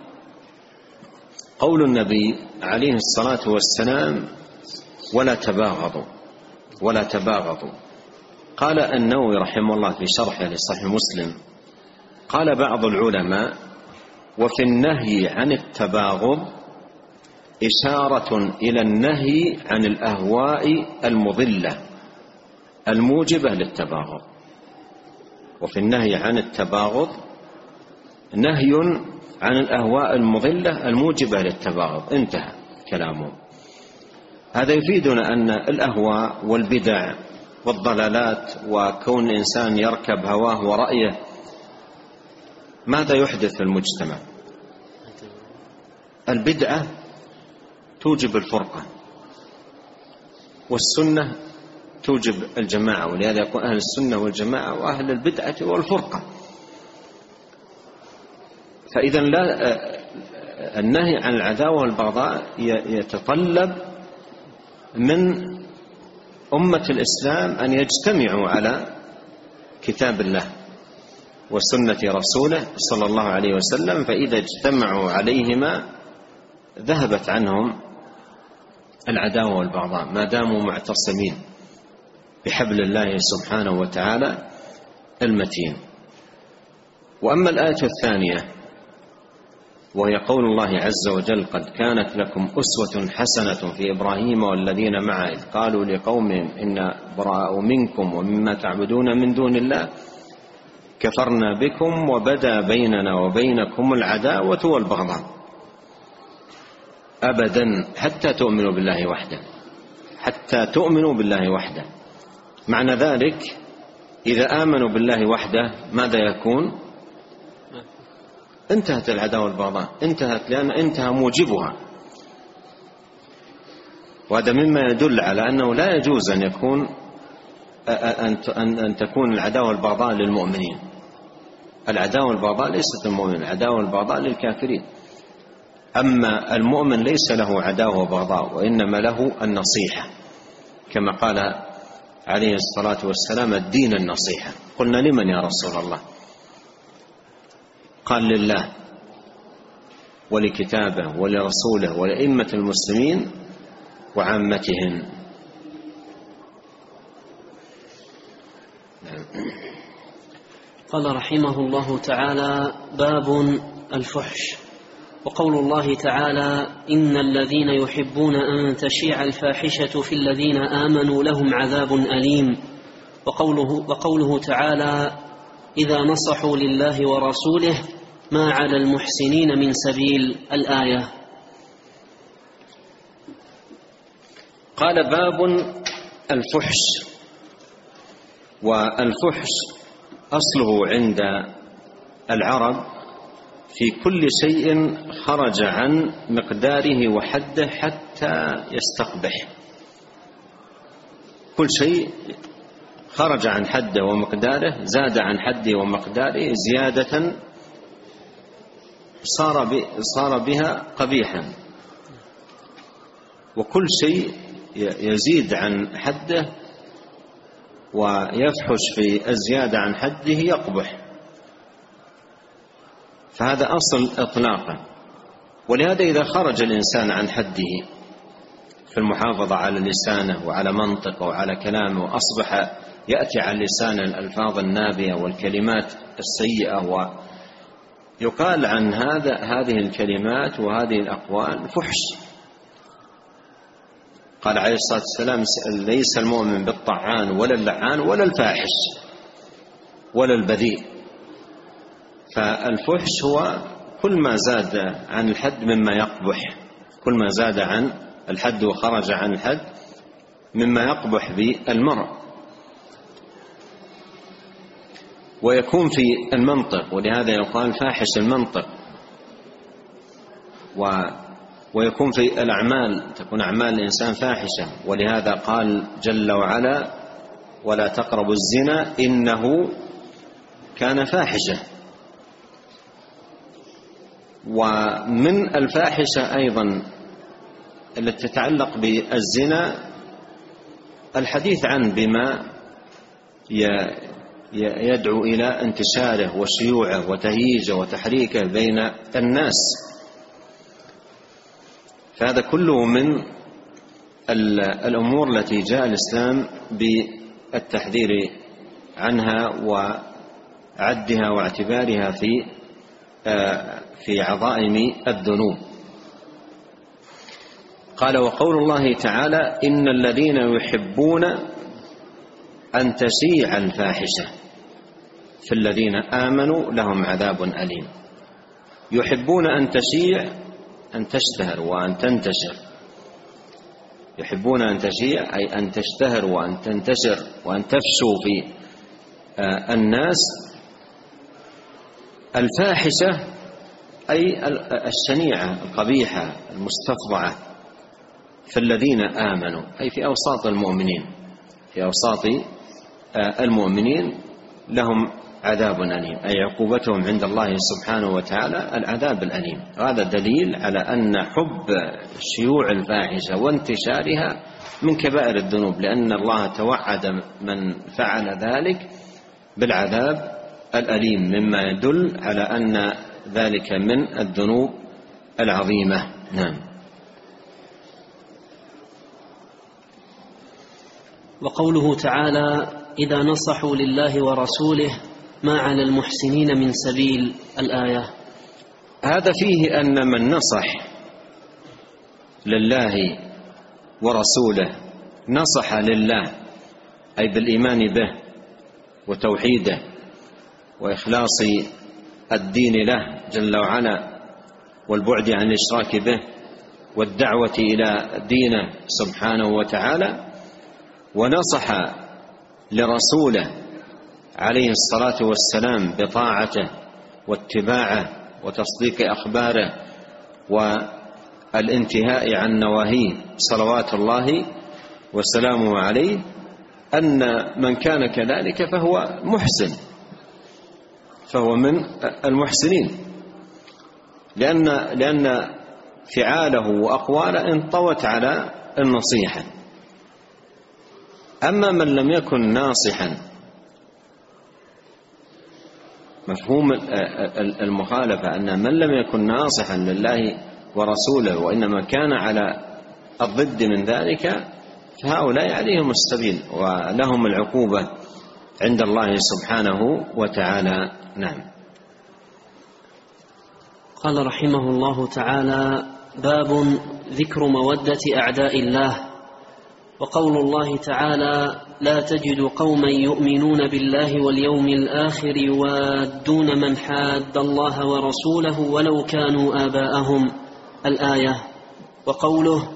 قول النبي عليه الصلاة والسلام ولا تباغضوا ولا تباغضوا. قال النووي رحمه الله في شرحه لصحيح مسلم قال بعض العلماء وفي النهي عن التباغض إشارة إلى النهي عن الأهواء المضلة الموجبة للتباغض. وفي النهي عن التباغض نهي عن الأهواء المضلة الموجبة للتباغض. انتهى كلامه. هذا يفيدنا أن الأهواء والبدع والضلالات وكون الإنسان يركب هواه ورأيه ماذا يحدث في المجتمع؟ البدعة توجب الفرقة والسنة توجب الجماعة ولهذا يكون أهل السنة والجماعة وأهل البدعة والفرقة. فإذا لا النهي عن العداوة والبغضاء يتطلب من أمة الإسلام أن يجتمعوا على كتاب الله وسنة رسوله صلى الله عليه وسلم فإذا اجتمعوا عليهما ذهبت عنهم العداوة والبغضاء. ما داموا معتصمين بحبل الله سبحانه وتعالى المتين. وأما الآية الثانية وهي قول الله عز وجل قد كانت لكم أسوة حسنة في إبراهيم والذين معه إذ قالوا لقومهم إنا براء منكم ومما تعبدون من دون الله كفرنا بكم وبدا بيننا وبينكم العداوة والبغضاء. أبدا حتى تؤمنوا بالله وحده حتى تؤمنوا بالله وحده. معنى ذلك إذا آمنوا بالله وحده ماذا يكون؟ انتهت العداوة والبغضاء انتهت لأن انتهى موجبها. وهذا مما يدل على أنه لا يجوز أن يكون أن تكون العداوة والبغضاء للمؤمنين. العداوة والبغضاء ليست للمؤمنين العداوة والبغضاء للكافرين. أما المؤمن ليس له عداوة وبغضاء وإنما له النصيحة. كما قال عليه الصلاة والسلام الدين النصيحة. قلنا لمن يا رسول الله؟ قال لله ولكتابه ولرسوله ولأئمة المسلمين وعامتهم. قال رحمه الله تعالى باب الفحش. وقول الله تعالى إن الذين يحبون أن تشيع الفاحشة في الذين آمنوا لهم عذاب أليم. وقوله, وقوله تعالى إذا نصحوا لله ورسوله ما على المحسنين من سبيل الآية. قال باب الفحش والفحش أصله عند العرب في كل شيء خرج عن مقداره وحده حتى يستقبح. كل شيء خرج عن حده ومقداره زاد عن حده ومقداره زيادة صار صار بها قبيحا. وكل شيء يزيد عن حده ويفحش في الزيادة عن حده يقبح. فهذا أصل إطلاقا. ولهذا إذا خرج الإنسان عن حده في المحافظة على لسانه وعلى منطقه وعلى كلامه وأصبح يأتي على لسانه الألفاظ النابية والكلمات السيئة ويقال عن هذا هذه الكلمات وهذه الأقوال فحش. قال عليه الصلاة والسلام ليس المؤمن بالطعان ولا اللعان ولا الفاحش ولا البذيء. فالفحش هو كل ما زاد عن الحد مما يقبح. كل ما زاد عن الحد وخرج عن الحد مما يقبح بالمرء. ويكون في المنطق ولهذا يقال فاحش المنطق. و ويكون في الأعمال تكون أعمال الإنسان فاحشة. ولهذا قال جل وعلا ولا تقربوا الزنا إنه كان فاحشة. ومن الفاحشة أيضا التي تتعلق بالزنا الحديث عنه بما يدعو إلى انتشاره وشيوعه وتهييجه وتحريكه بين الناس. فهذا كله من الأمور التي جاء الإسلام بالتحذير عنها وعدها واعتبارها في في عظائم الذنوب. قال وقول الله تعالى إن الذين يحبون أن تشيع الفاحشة. في الذين آمنوا لهم عذاب أليم. يحبون أن تشيع أن تشتهر وأن تنتشر. يحبون أن تشيع أي أن تشتهر وأن تنتشر وأن تفشو في آه، الناس. الفاحشة أي الشنيعة القبيحة المستفضعة في الذين آمنوا أي في أوساط المؤمنين. في أوساط آه، المؤمنين لهم عذاب أليم. أي عقوبتهم عند الله سبحانه وتعالى العذاب الأليم. هذا دليل على أن حب شيوع الفاحشة وانتشارها من كبائر الذنوب لأن الله توعد من فعل ذلك بالعذاب الأليم مما يدل على أن ذلك من الذنوب العظيمة. نعم. وقوله تعالى إذا نصحوا لله ورسوله ما على المحسنين من سبيل الآية؟ هذا فيه أن من نصح لله ورسوله نصح لله أي بالإيمان به وتوحيده وإخلاص الدين له جل وعلا والبعد عن الإشراك به والدعوة إلى دينه سبحانه وتعالى ونصح لرسوله عليه الصلاة والسلام بطاعته واتباعه وتصديق أخباره والانتهاء عن نواهيه صلوات الله وسلامه عليه أن من كان كذلك فهو محسن فهو من المحسنين. لأن لأن فعاله وأقواله انطوت على النصيحة. أما من لم يكن ناصحا مفهوم المخالفة أن من لم يكن ناصحا لله ورسوله وإنما كان على الضد من ذلك فهؤلاء عليهم السبيل ولهم العقوبة عند الله سبحانه وتعالى. نعم. قال رحمه الله تعالى باب ذكر مودة أعداء الله. وقول الله تعالى لا تجد قوما يؤمنون بالله واليوم الآخر يوادون من حاد الله ورسوله ولو كانوا آباءهم. الآية. وقوله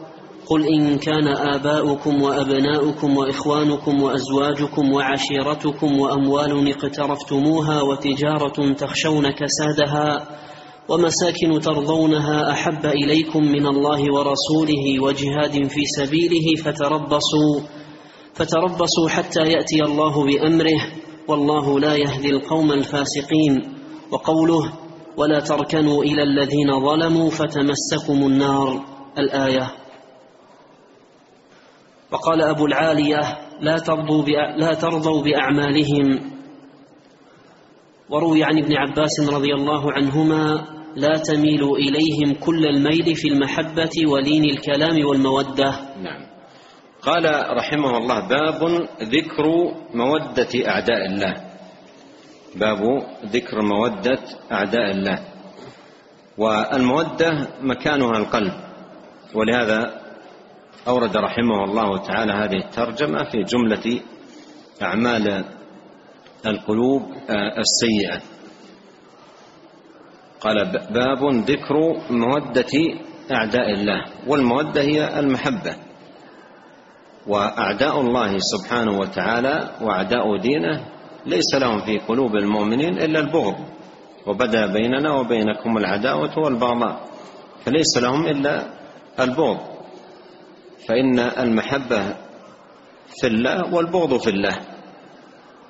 قل إن كان آباؤكم وأبناؤكم وإخوانكم وأزواجكم وعشيرتكم وأموال اقترفتموها وتجارة تخشون كسادها ومساكن ترضونها أحب إليكم من الله ورسوله وجهاد في سبيله فتربصوا فتربصوا حتى يأتي الله بأمره والله لا يهدي القوم الفاسقين وقوله ولا تركنوا إلى الذين ظلموا فتمسكم النار الآية. وقال أبو العالية لا ترضوا لا ترضوا بأعمالهم. وروي عن ابن عباس رضي الله عنهما لا تميلوا إليهم كل الميل في المحبة ولين الكلام والمودة. نعم. قال رحمه الله باب ذكر مودة أعداء الله. باب ذكر مودة أعداء الله. والمودة مكانها القلب. ولهذا أورد رحمه الله تعالى هذه الترجمة في جملة أعمال القلوب السيئة. قال باب ذكر مودة أعداء الله. والمودة هي المحبة. وأعداء الله سبحانه وتعالى وأعداء دينه ليس لهم في قلوب المؤمنين إلا البغض وبدا بيننا وبينكم العداوة والبغضاء فليس لهم إلا البغض. فإن المحبة في الله والبغض في الله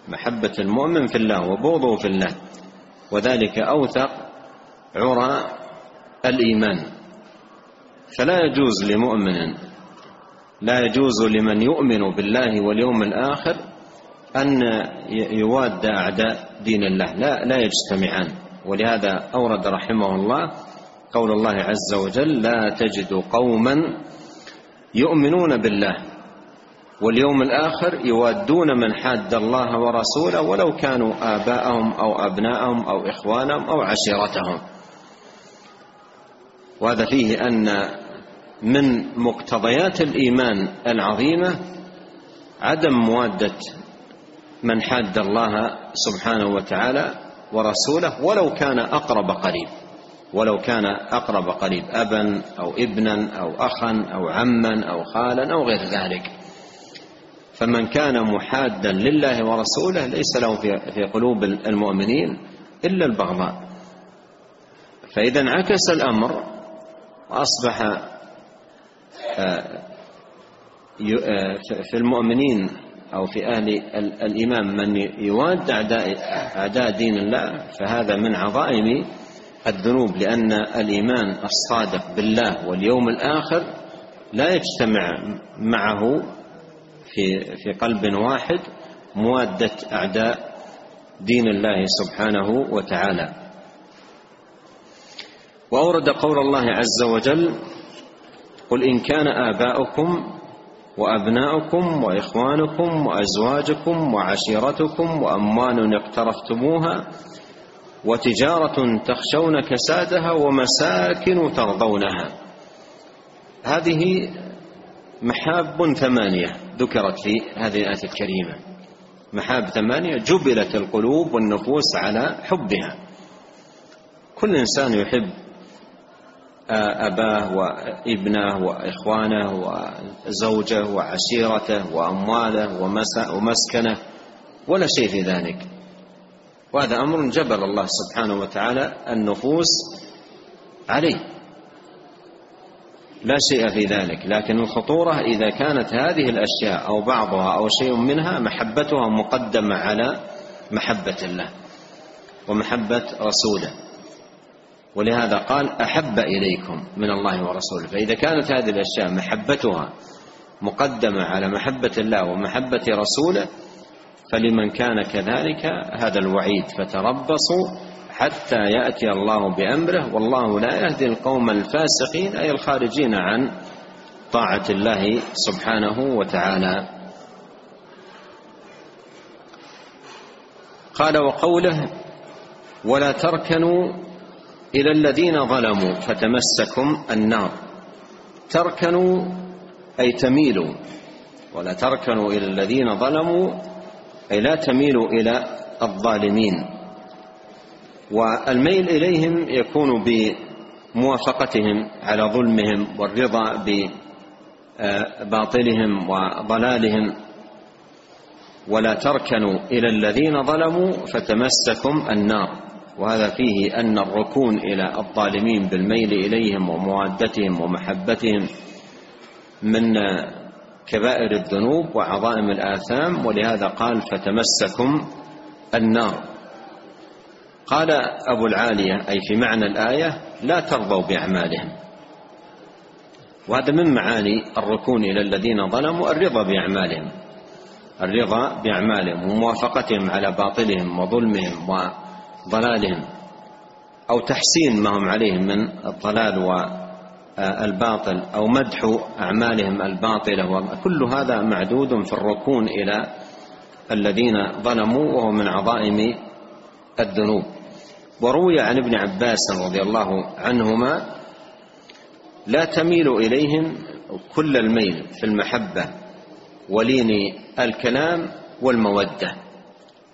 محبة المؤمن في الله وبغضه في الله وذلك أوثق عرى الإيمان. فلا يجوز لمؤمن لا يجوز لمن يؤمن بالله واليوم الآخر أن يواد أعداء دين الله. لا لا يجتمعان. ولهذا أورد رحمه الله قول الله عز وجل لا تجد قوما يؤمنون بالله واليوم الآخر يوادون من حاد الله ورسوله ولو كانوا آباءهم أو أبناءهم أو إخوانهم أو عشيرتهم. وهذا فيه أن من مقتضيات الإيمان العظيمة عدم موادة من حاد الله سبحانه وتعالى ورسوله ولو كان أقرب قريب ولو كان أقرب قريب أبا أو ابنا أو أخا أو عما أو خالا أو غير ذلك. فمن كان محادا لله ورسوله ليس له في قلوب المؤمنين إلا البغضاء. فإذا انعكس آه، آه، في المؤمنين أو في أهل الإيمان من يواد أعداء دين الله فهذا من عظائم الذنوب لأن الإيمان الصادق بالله واليوم الآخر لا يجتمع معه في في قلب واحد موادة أعداء دين الله سبحانه وتعالى. وأورد قول الله عز وجل قل إن كان آباؤكم وأبناؤكم وإخوانكم وأزواجكم وعشيرتكم وأموال اقترفتموها وتجارة تخشون كسادها ومساكن ترضونها. هذه محاب ثمانية ذكرت في هذه الآية الكريمة. محاب ثمانية جبلت القلوب والنفوس على حبها. كل إنسان يحب أباه وابنه وإخوانه وزوجه وعشيرته وأمواله ومسكنه ولا شيء في ذلك. وهذا أمر جبل الله سبحانه وتعالى النفوس عليه. لا شيء في ذلك لكن الخطورة إذا كانت هذه الأشياء أو بعضها أو شيء منها محبتها مقدمة على محبة الله ومحبة رسوله. ولهذا قال أحب إليكم من الله ورسوله. فإذا كانت هذه الأشياء محبتها مقدمة على محبة الله ومحبة رسوله فلمن كان كذلك هذا الوعيد فتربصوا حتى يأتي الله بأمره. والله لا يهدي القوم الفاسقين أي الخارجين عن طاعة الله سبحانه وتعالى. قال وقوله ولا تركنوا إلى الذين ظلموا فتمسكم النار. تركنوا أي تميلوا. ولا تركنوا إلى الذين ظلموا أي لا تميلوا إلى الظالمين. والميل إليهم يكون بموافقتهم على ظلمهم والرضا بباطلهم وضلالهم. ولا تركنوا إلى الذين ظلموا فتمسكم النار. وهذا فيه أن الركون إلى الظالمين بالميل إليهم وموادتهم ومحبتهم من كبائر الذنوب وعظائم الآثام ولهذا قال فتمسكم النار قال أبو العالية أي في معنى الآية لا ترضوا بأعمالهم وهذا من معاني الركون إلى الذين ظلموا الرضا بأعمالهم. الرضا بأعمالهم وموافقتهم على باطلهم وظلمهم وضلالهم أو تحسين ما هم عليه من الضلال والباطل أو مدح أعمالهم الباطلة وكل هذا معدود في الركون إلى الذين ظلموا وهو من عظائم الذنوب. وروي عن ابن عباس رضي الله عنهما لا تميل إليهم كل الميل في المحبة ولين الكلام والمودة.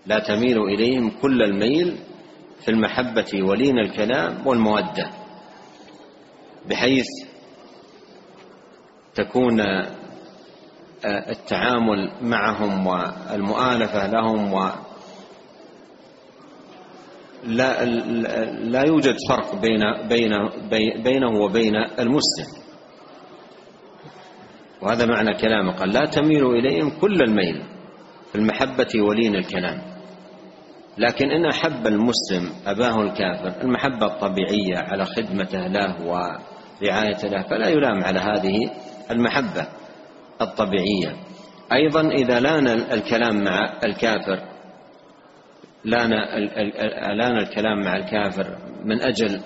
لا تميل إليهم كل الميل في المحبة ولين الكلام والمودة بحيث تكون التعامل معهم والمؤالفة لهم و لا لا يوجد فرق بين بين بينه وبين المسلم. وهذا معنى كلامه قال لا تميلوا إليهم كل الميل في المحبة ولين الكلام. لكن إن أحب المسلم أباه الكافر المحبة الطبيعية على خدمته له ورعايته له فلا يلام على هذه المحبة الطبيعية. أيضا إذا لأن الكلام مع الكافر لأن لأن الكلام مع الكافر من أجل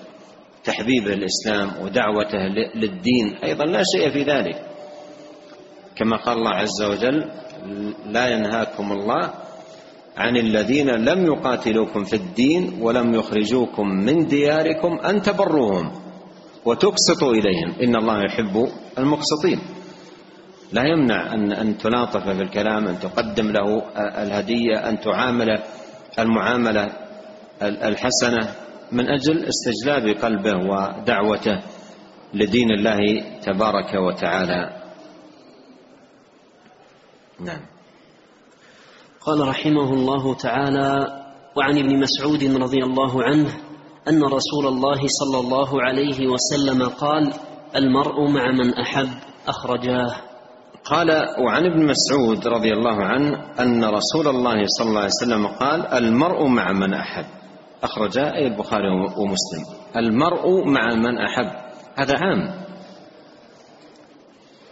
تحبيبه الإسلام ودعوته للدين أيضا لا شيء في ذلك. كما قال الله عز وجل لا ينهاكم الله عن الذين لم يقاتلوكم في الدين ولم يخرجوكم من دياركم أن تبروهم وتقسطوا إليهم. إن الله يحب المقسطين. لا يمنع أن أن تلاطف في الكلام أن تقدم له الهدية أن تعامله المعاملة الحسنة من أجل استجلاب قلبه ودعوته لدين الله تبارك وتعالى. نعم. قال رحمه الله تعالى وعن ابن مسعود رضي الله عنه أن رسول الله صلى الله عليه وسلم قال المرء مع من أحب أخرجاه. قال وعن ابن مسعود رضي الله عنه أن رسول الله صلى الله عليه وسلم قال المرء مع من أحب. أخرجاه أي البخاري ومسلم. المرء مع من أحب. هذا عام.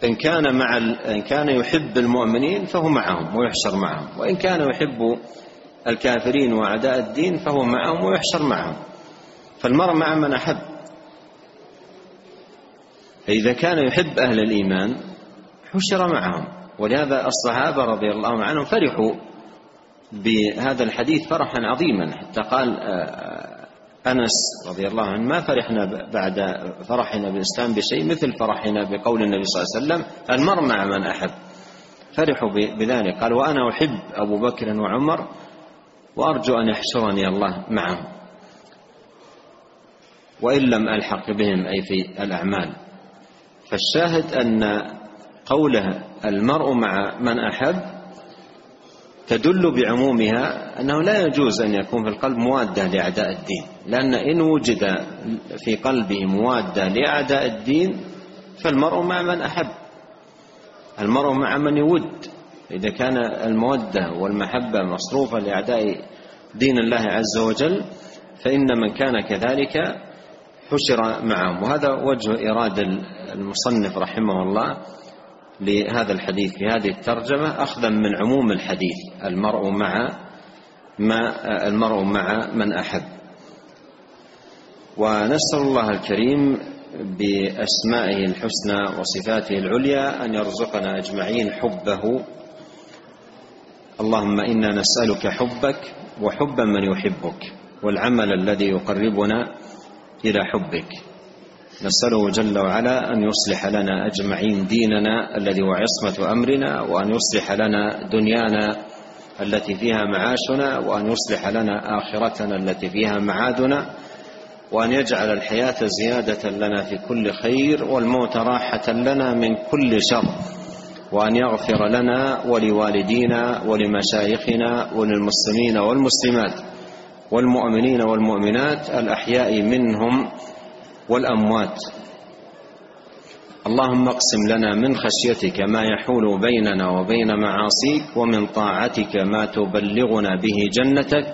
إن كان مع إن كان يحب المؤمنين فهو معهم ويحشر معهم وإن كان يحب الكافرين وأعداء الدين فهو معهم ويحشر معهم. فالمرء مع من أحب. فإذا كان يحب أهل الإيمان حشر معهم. ولهذا الصحابة رضي الله عنهم فرحوا بهذا الحديث فرحا عظيما. حتى قال أنس رضي الله عنه ما فرحنا بعد فرحنا بالإسلام بشيء مثل فرحنا بقول النبي صلى الله عليه وسلم المرء مع من أحب. فرحوا بذلك قال وأنا أحب أبو بكر وعمر وأرجو أن يحشرني الله معهم وإن لم ألحق بهم أي في الأعمال. فالشاهد أن قوله المرء مع من أحب تدل بعمومها أنه لا يجوز أن يكون في القلب موادة لأعداء الدين. لأن إن وجد في قلبه موادة لأعداء الدين فالمرء مع من أحب. المرء مع من يود. إذا كان المودة والمحبة مصروفة لأعداء دين الله عز وجل فإن من كان كذلك حشر معهم. وهذا وجه إرادة المصنف رحمه الله لهذا الحديث في هذه الترجمة أخذا من عموم الحديث. المرء مع ما المرء مع من أحب. ونسأل الله الكريم بأسمائه الحسنى وصفاته العليا أن يرزقنا أجمعين حبه. اللهم إنا نسألك حبك وحب من يحبك والعمل الذي يقربنا إلى حبك. نسأله جل وعلا أن يصلح لنا أجمعين ديننا الذي هو عصمة أمرنا وأن يصلح لنا دنيانا التي فيها معاشنا وأن يصلح لنا آخرتنا التي فيها معادنا. وأن يجعل الحياة زيادة لنا في كل خير والموت راحة لنا من كل شر وأن يغفر لنا ولوالدينا ولمشايخنا وللمسلمين والمسلمات والمؤمنين والمؤمنات الأحياء منهم والأموات. اللهم اقسم لنا من خشيتك ما يحول بيننا وبين معاصيك ومن طاعتك ما تبلغنا به جنتك